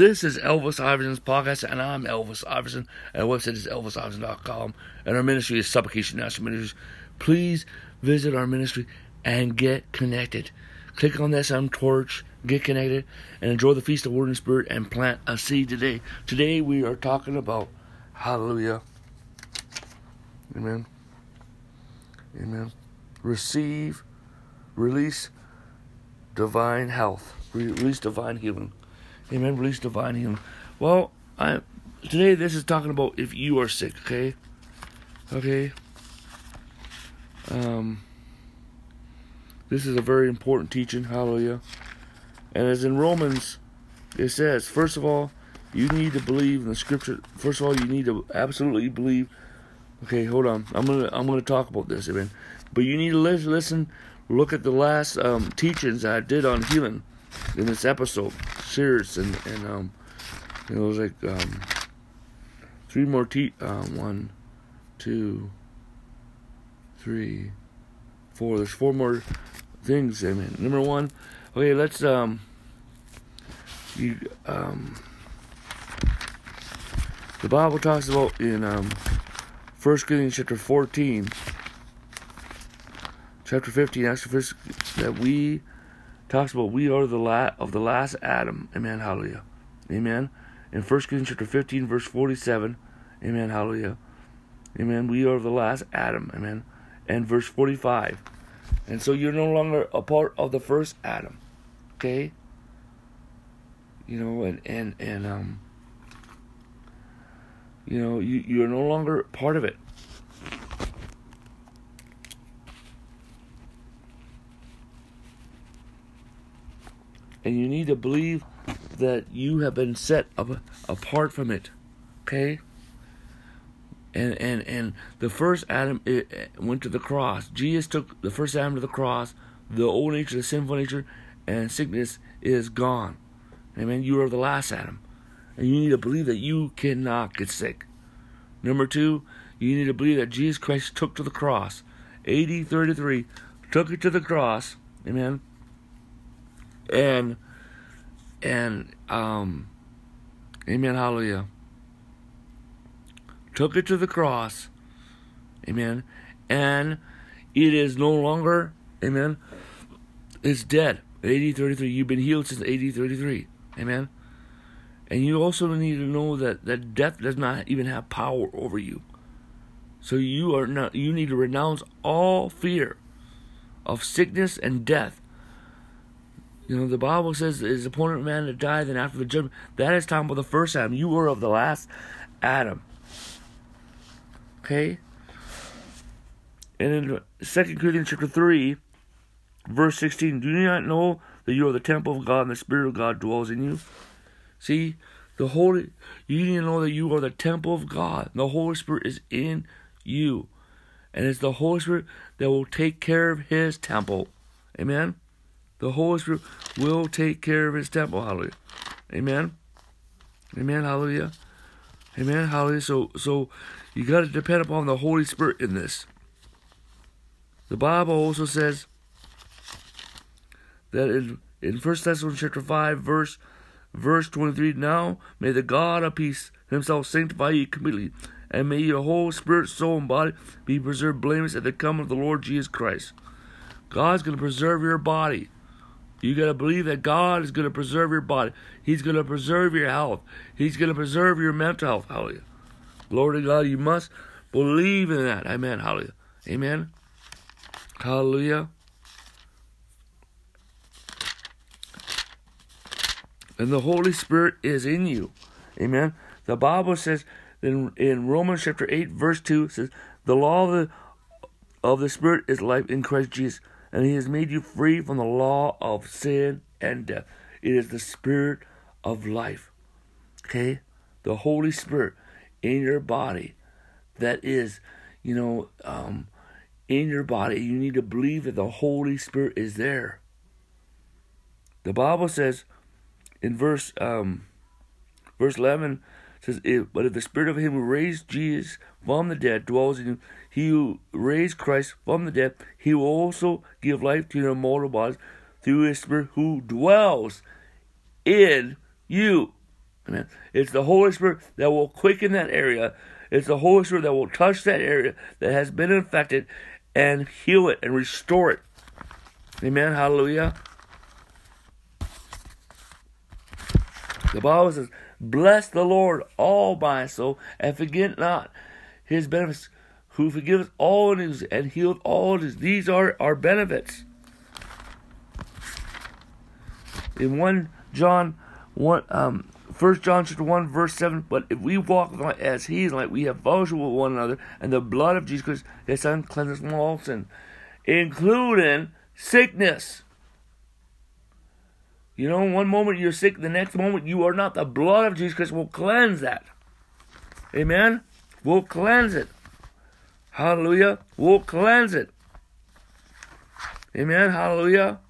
This is Elvis Iverson's podcast, and I'm Elvis Iverson. Our website is elvisiverson.com, and our ministry is Supplication National Ministries. Please visit our ministry and get connected. Click on that sound torch, get connected, and enjoy the feast of Word and Spirit and plant a seed today. Today we are talking about Hallelujah. Amen. Amen. Receive, release divine health, release divine healing. Amen. Release divine healing. Well, I today this is talking about if you are sick. Okay. Okay. Um. This is a very important teaching. Hallelujah. And as in Romans, it says, first of all, you need to believe in the scripture. First of all, you need to absolutely believe. Okay, hold on. I'm gonna I'm gonna talk about this, amen. But you need to listen. Look at the last um, teachings I did on healing in this episode series, and and um, it was like um, three more te um, one, two, three, four. There's four more things. I mean, number one. Okay, let's um, you um, the Bible talks about in um, First Corinthians chapter fourteen, chapter fifteen, actually, first, that we talks about we are the la- of the last Adam. Amen. Hallelujah. Amen. In 1 Corinthians chapter 15, verse 47. Amen. Hallelujah. Amen. We are the last Adam. Amen. And verse 45. And so you're no longer a part of the first Adam. Okay? You know, and, and, and, um, you know, you, you're no longer part of it. And you need to believe that you have been set up, apart from it. Okay? And and and the first Adam eh, eh, went to the cross. Jesus took the first Adam to the cross. The old nature, the sinful nature, and sickness is gone. Amen. You are the last Adam, and you need to believe that you cannot get sick. Number two, you need to believe that Jesus Christ took to the cross. AD 33 took it to the cross. Amen and and um amen hallelujah. Took it to the cross. Amen. And it is no longer amen it's dead. AD 33 you've been healed since AD 33 amen. And you also need to know that that death does not even have power over you. So you are not you need to renounce all fear of sickness and death you know, the Bible says is appointed man to die, then after the judgment. That is talking about the first Adam. You were of the last Adam. Okay? And in 2 Corinthians chapter 3, verse 16, do you not know that you are the temple of God and the Spirit of God dwells in you? See, the Holy, you need to know that you are the temple of God. The Holy Spirit is in you. And it's the Holy Spirit that will take care of His temple. Amen? The Holy Spirit will take care of his temple. Hallelujah. Amen. Amen. Hallelujah. Amen. Hallelujah. So so you got to depend upon the Holy Spirit in this. The Bible also says that in in First Thessalonians chapter five, verse verse twenty three, now may the God of peace himself sanctify you completely, and may your whole spirit, soul, and body be preserved blameless at the coming of the Lord Jesus Christ. God's going to preserve your body. You got to believe that God is going to preserve your body. He's going to preserve your health. He's going to preserve your mental health. Hallelujah. Glory to God. You must believe in that. Amen. Hallelujah. Amen. Hallelujah. And the Holy Spirit is in you. Amen. The Bible says in, in Romans chapter 8, verse 2, says, The law of the, of the Spirit is life in Christ Jesus and he has made you free from the law of sin and death. It is the spirit of life. Okay? The Holy Spirit in your body that is, you know, um, in your body. You need to believe that the Holy Spirit is there. The Bible says in verse um, verse 11 says, But if the spirit of him who raised Jesus from the dead dwells in you, he who raised Christ from the dead, he will also give life to your mortal bodies through his spirit who dwells in you. Amen. It's the Holy Spirit that will quicken that area. It's the Holy Spirit that will touch that area that has been infected and heal it and restore it. Amen. Hallelujah. The Bible says, Bless the Lord, all my soul, and forget not his benefits, who forgives all his and heals all his. These are our benefits. In 1 John 1, um, 1 John chapter 1, verse 7, but if we walk as he is like, we have fellowship with one another, and the blood of Jesus Christ, his son, cleanses from all sin, including sickness. You know, one moment you're sick, the next moment you are not. The blood of Jesus Christ will cleanse that. Amen? Will cleanse it. Hallelujah. We'll cleanse it. Amen. Hallelujah.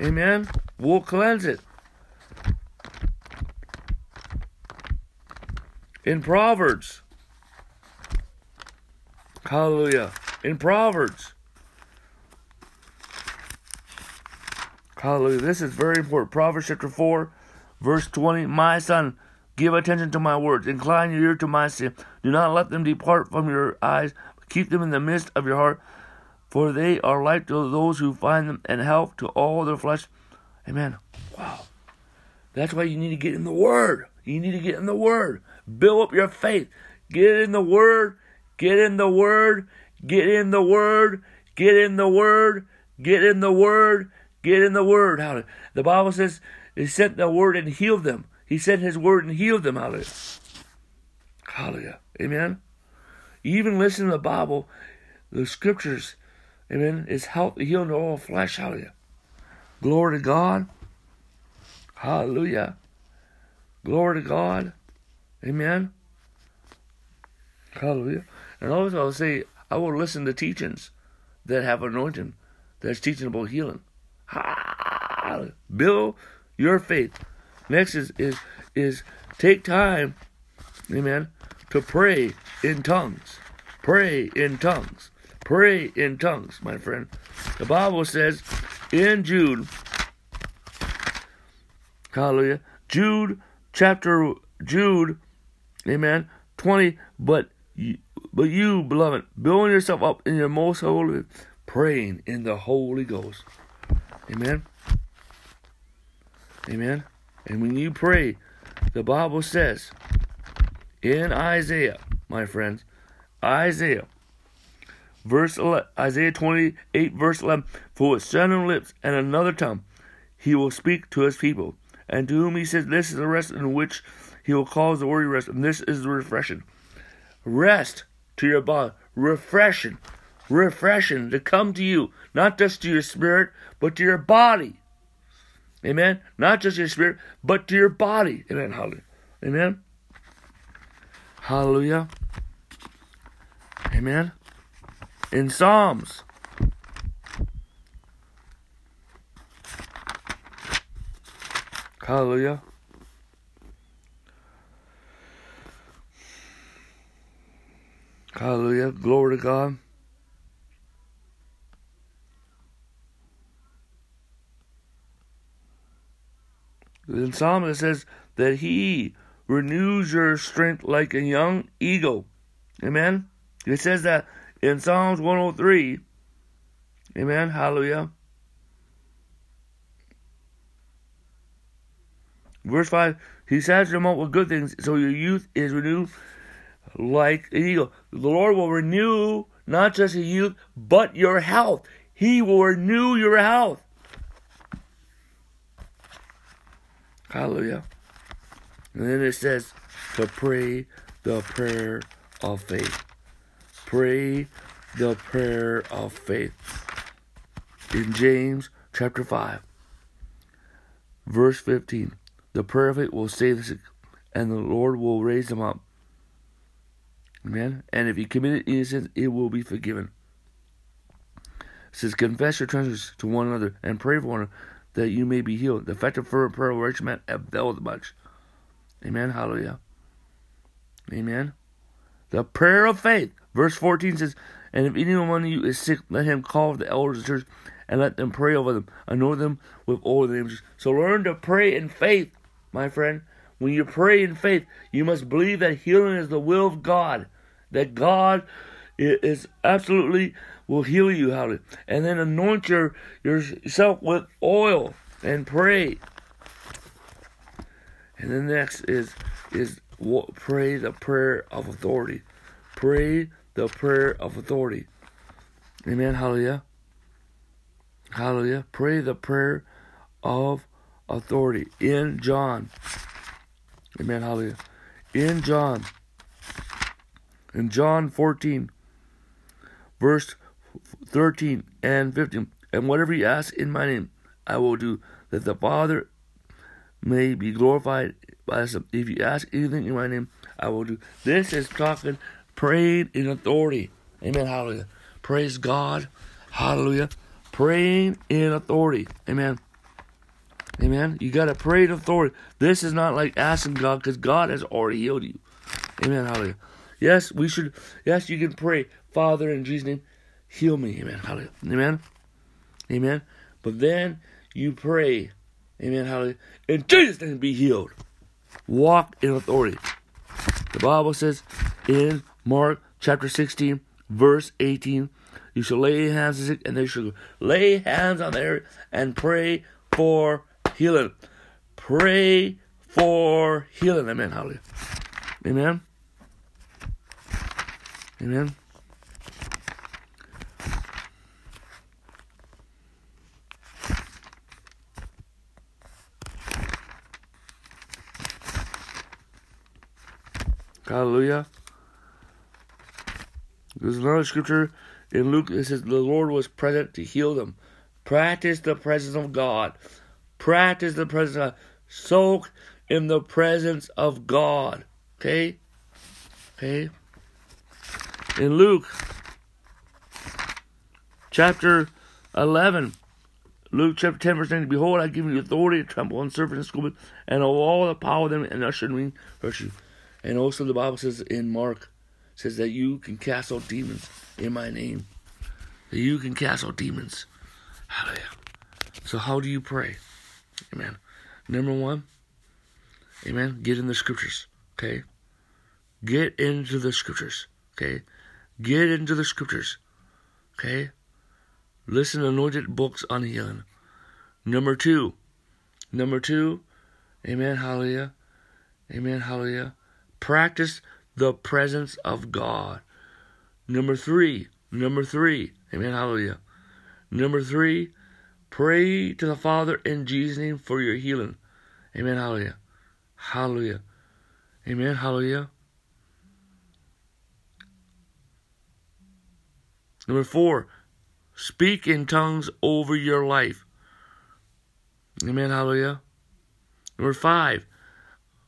Amen. We'll cleanse it. In Proverbs. Hallelujah. In Proverbs. Hallelujah. This is very important. Proverbs chapter 4, verse 20. My son, give attention to my words. Incline your ear to my sin. Do not let them depart from your eyes, keep them in the midst of your heart. For they are light to those who find them and health to all their flesh. Amen. Wow. That's why you need to get in the Word. You need to get in the Word. Build up your faith. Get in the Word. Get in the Word. Get in the Word. Get in the Word. Get in the Word. Get in the Word. Hallelujah. The Bible says He sent the Word and healed them. He sent His Word and healed them. Hallelujah. Hallelujah. Amen. even listen to the Bible, the Scriptures. Amen. Is healing to all flesh. Hallelujah. Glory to God. Hallelujah. Glory to God. Amen. Hallelujah. And also I'll say I will listen to teachings that have anointing, that's teaching about healing. Build your faith. Next is is is take time, amen, to pray in tongues. Pray in tongues. Pray in tongues, my friend. The Bible says in Jude, hallelujah, Jude chapter Jude, amen, 20, but but you, beloved, building yourself up in your most holy, praying in the Holy Ghost. Amen. Amen. And when you pray, the Bible says in Isaiah, my friends, Isaiah, verse 11, Isaiah 28, verse 11, for with seven lips and another tongue he will speak to his people, and to whom he says, This is the rest in which he will cause the word rest, and this is the refreshing. Rest to your body, refreshing, refreshing to come to you, not just to your spirit, but to your body. Amen. Not just your spirit, but to your body. Amen. Hallelujah. Amen. Hallelujah. Amen. In Psalms. Hallelujah. Hallelujah. Glory to God. In Psalm it says that he renews your strength like a young eagle. Amen. It says that in Psalms 103. Amen. Hallelujah. Verse 5 He satisfies them up with good things, so your youth is renewed like an eagle. The Lord will renew not just your youth, but your health. He will renew your health. Hallelujah. And then it says to pray the prayer of faith. Pray the prayer of faith. In James chapter 5, verse 15, the prayer of faith will save the sick, and the Lord will raise them up. Amen. And if he committed any sins, it will be forgiven. It says, confess your transgressions to one another and pray for one another that you may be healed. The effective fervent prayer of a righteous man availeth much. Amen. Hallelujah. Amen. The prayer of faith. Verse 14 says, And if anyone of you is sick, let him call the elders of the church and let them pray over them, anoint them with oil. So learn to pray in faith, my friend. When you pray in faith, you must believe that healing is the will of God. That God is absolutely will heal you. Hallelujah. And then anoint your yourself with oil and pray. And then next is is pray the prayer of authority. Pray the prayer of authority. Amen. Hallelujah. Hallelujah. Pray the prayer of authority in John. Amen. Hallelujah. In John. In John 14, verse 13 and 15. And whatever you ask in my name, I will do, that the Father may be glorified by us. If you ask anything in my name, I will do. This is talking, praying in authority. Amen. Hallelujah. Praise God. Hallelujah. Praying in authority. Amen. Amen. You got to pray in authority. This is not like asking God because God has already healed you. Amen. Hallelujah. Yes, we should. Yes, you can pray, Father, in Jesus' name, heal me. Amen. Hallelujah. Amen. Amen. But then you pray, Amen. Hallelujah. In Jesus' name, be healed. Walk in authority. The Bible says in Mark chapter 16, verse 18, you shall lay hands on sick, and they shall lay hands on there and pray for healing. Pray for healing. Amen. Hallelujah. Amen. Amen. Hallelujah. There's another scripture in Luke that says the Lord was present to heal them. Practice the presence of God. Practice the presence of God. Soak in the presence of God. Okay? Okay? In Luke chapter 11, Luke chapter 10, verse 9, Behold, I give you authority to trample on serpents and scorpions, and all the power of them, and usher me virtue. And also the Bible says in Mark, says that you can cast out demons in my name. That you can cast out demons. Hallelujah. So how do you pray? Amen. Number one, amen, get in the scriptures. Okay? Get into the scriptures. Okay? Get into the scriptures. Okay? Listen to anointed books on healing. Number two. Number two. Amen. Hallelujah. Amen. Hallelujah. Practice the presence of God. Number three. Number three. Amen. Hallelujah. Number three. Pray to the Father in Jesus' name for your healing. Amen. Hallelujah. Hallelujah. Amen. Hallelujah. Number four, speak in tongues over your life. Amen. Hallelujah. Number five,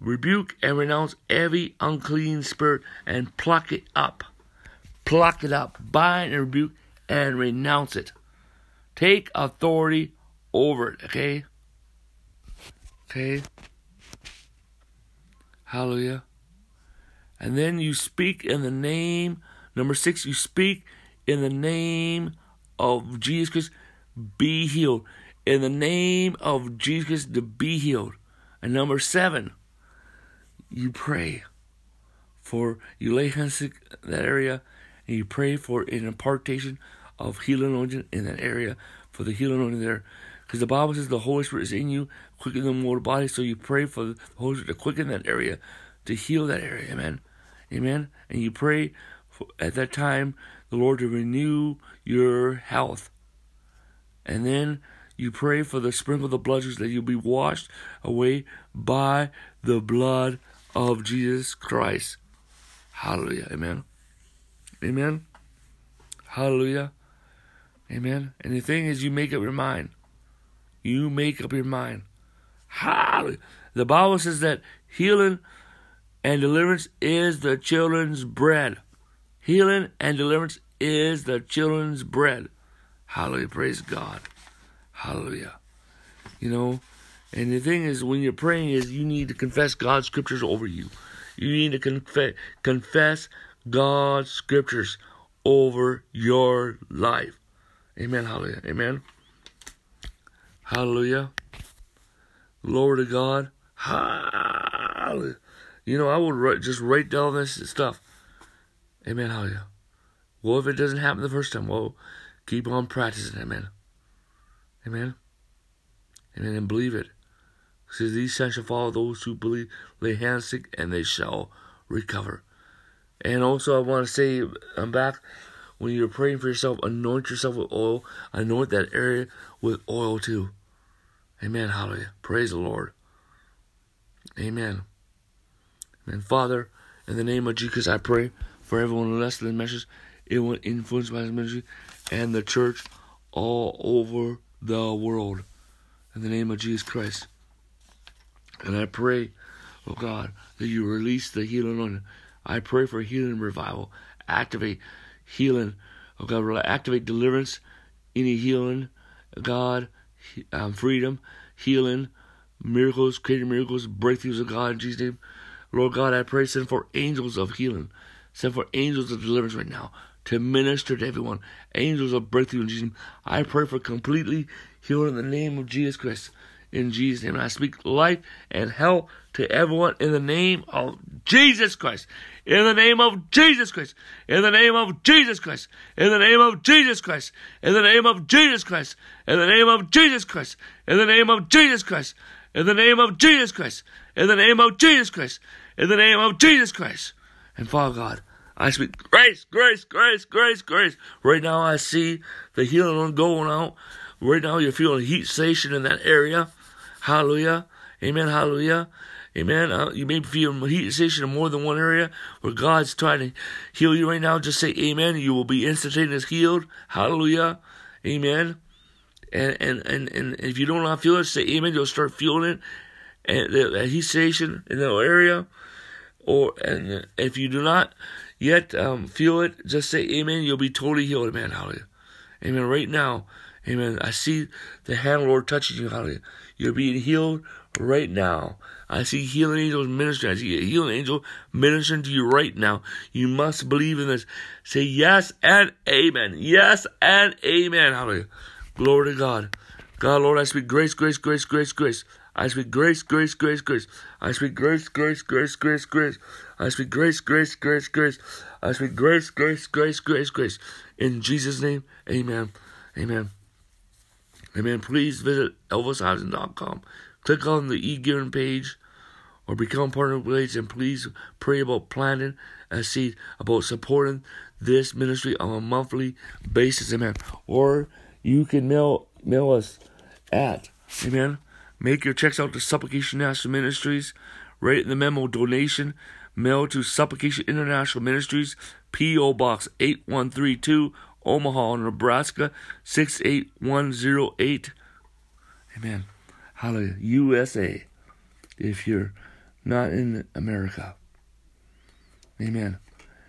rebuke and renounce every unclean spirit and pluck it up. Pluck it up. Bind and rebuke and renounce it. Take authority over it. Okay? Okay? Hallelujah. And then you speak in the name. Number six, you speak in the name of Jesus Christ, be healed. In the name of Jesus Christ, to be healed. And number seven, you pray for, you lay hands in that area, and you pray for an impartation of healing anointing in that area, for the healing anointing there. Because the Bible says the Holy Spirit is in you, quicker the mortal body. So you pray for the Holy Spirit to quicken that area, to heal that area. Amen. Amen. And you pray for, at that time the Lord to renew your health. And then you pray for the sprinkle of the blood that you'll be washed away by the blood of Jesus Christ. Hallelujah. Amen. Amen. Hallelujah. Amen. And the thing is, you make up your mind. You make up your mind. Hallelujah. The Bible says that healing and deliverance is the children's bread. Healing and deliverance is the children's bread. Hallelujah. Praise God. Hallelujah. You know, and the thing is, when you're praying, is you need to confess God's scriptures over you. You need to confess confess God's scriptures over your life. Amen. Hallelujah. Amen. Hallelujah. Glory to God. Hallelujah. You know, I would write, just write down this stuff. Amen. Hallelujah. Well, if it doesn't happen the first time, well, keep on practicing. Amen. Amen. Amen. And believe it. Says these signs shall follow those who believe, lay hands sick, and they shall recover. And also, I want to say, I'm back. When you're praying for yourself, anoint yourself with oil. Anoint that area with oil too. Amen. Hallelujah. Praise the Lord. Amen. And Father, in the name of Jesus, I pray for everyone listens to the message, everyone influenced by ministry, and the church all over the world. In the name of Jesus Christ. And I pray, oh God, that you release the healing on I pray for healing revival. Activate healing. Oh God, activate deliverance, any healing, God, um, freedom, healing, miracles, creating miracles, breakthroughs of God in Jesus' name. Lord God, I pray, send for angels of healing. Send for angels of deliverance right now to minister to everyone. Angels of breakthrough in Jesus' name. I pray for completely healing in the name of Jesus Christ. In Jesus' name. And I speak life and health to everyone in the name of Jesus Christ. In the name of Jesus Christ. In the name of Jesus Christ. In the name of Jesus Christ. In the name of Jesus Christ. In the name of Jesus Christ. In the name of Jesus Christ. In the name of Jesus Christ. In the name of Jesus Christ. In the name of Jesus Christ. And Father God, I speak grace, grace, grace, grace, grace. Right now I see the healing going out. Right now you're feeling heat sensation in that area. Hallelujah. Amen. Hallelujah. Amen. Uh, you may feel heat sensation in more than one area where God's trying to heal you right now. Just say amen. You will be instantaneously healed. Hallelujah. Amen. And, and, and, and if you don't to feel it, say amen. You'll start feeling it. And the, the heat sensation in that area. Or, and if you do not yet um, feel it, just say amen. You'll be totally healed. Amen. Hallelujah. Amen. Right now. Amen. I see the hand of the Lord touching you. Hallelujah. You're being healed right now. I see healing angels ministering. I see a healing angel ministering to you right now. You must believe in this. Say yes and amen. Yes and amen. Hallelujah. Glory to God. God, Lord, I speak grace, grace, grace, grace, grace. I speak grace, grace, grace, grace. I speak grace, grace, grace, grace, grace. I speak grace, grace, grace, grace. I speak grace, grace, grace, grace, grace. In Jesus' name, amen. Amen. Amen. Please visit elvisiverson.com. Click on the e-giving page or become part of page and please pray about planting a seed, about supporting this ministry on a monthly basis, amen. Or you can mail mail us at, amen. Make your checks out to Supplication National Ministries. Write in the memo donation. Mail to Supplication International Ministries, P.O. Box 8132, Omaha, Nebraska 68108. Amen. Hallelujah. USA. If you're not in America. Amen.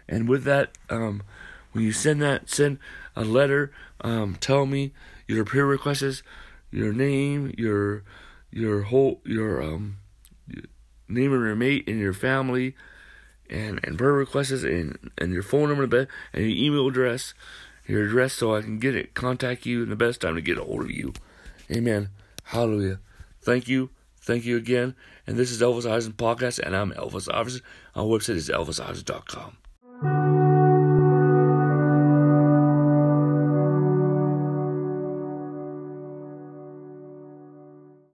And with that, um, when you send that, send a letter. Um, tell me your prayer requests, your name, your your whole your um name of your mate and your family, and and prayer requests and and your phone number and your email address, your address, so I can get it, contact you, and the best time to get a hold of you. Amen. Hallelujah. Thank you. Thank you again. And this is Elvis Iverson Podcast, and I'm Elvis Iverson. Our website is elvisiverson.com.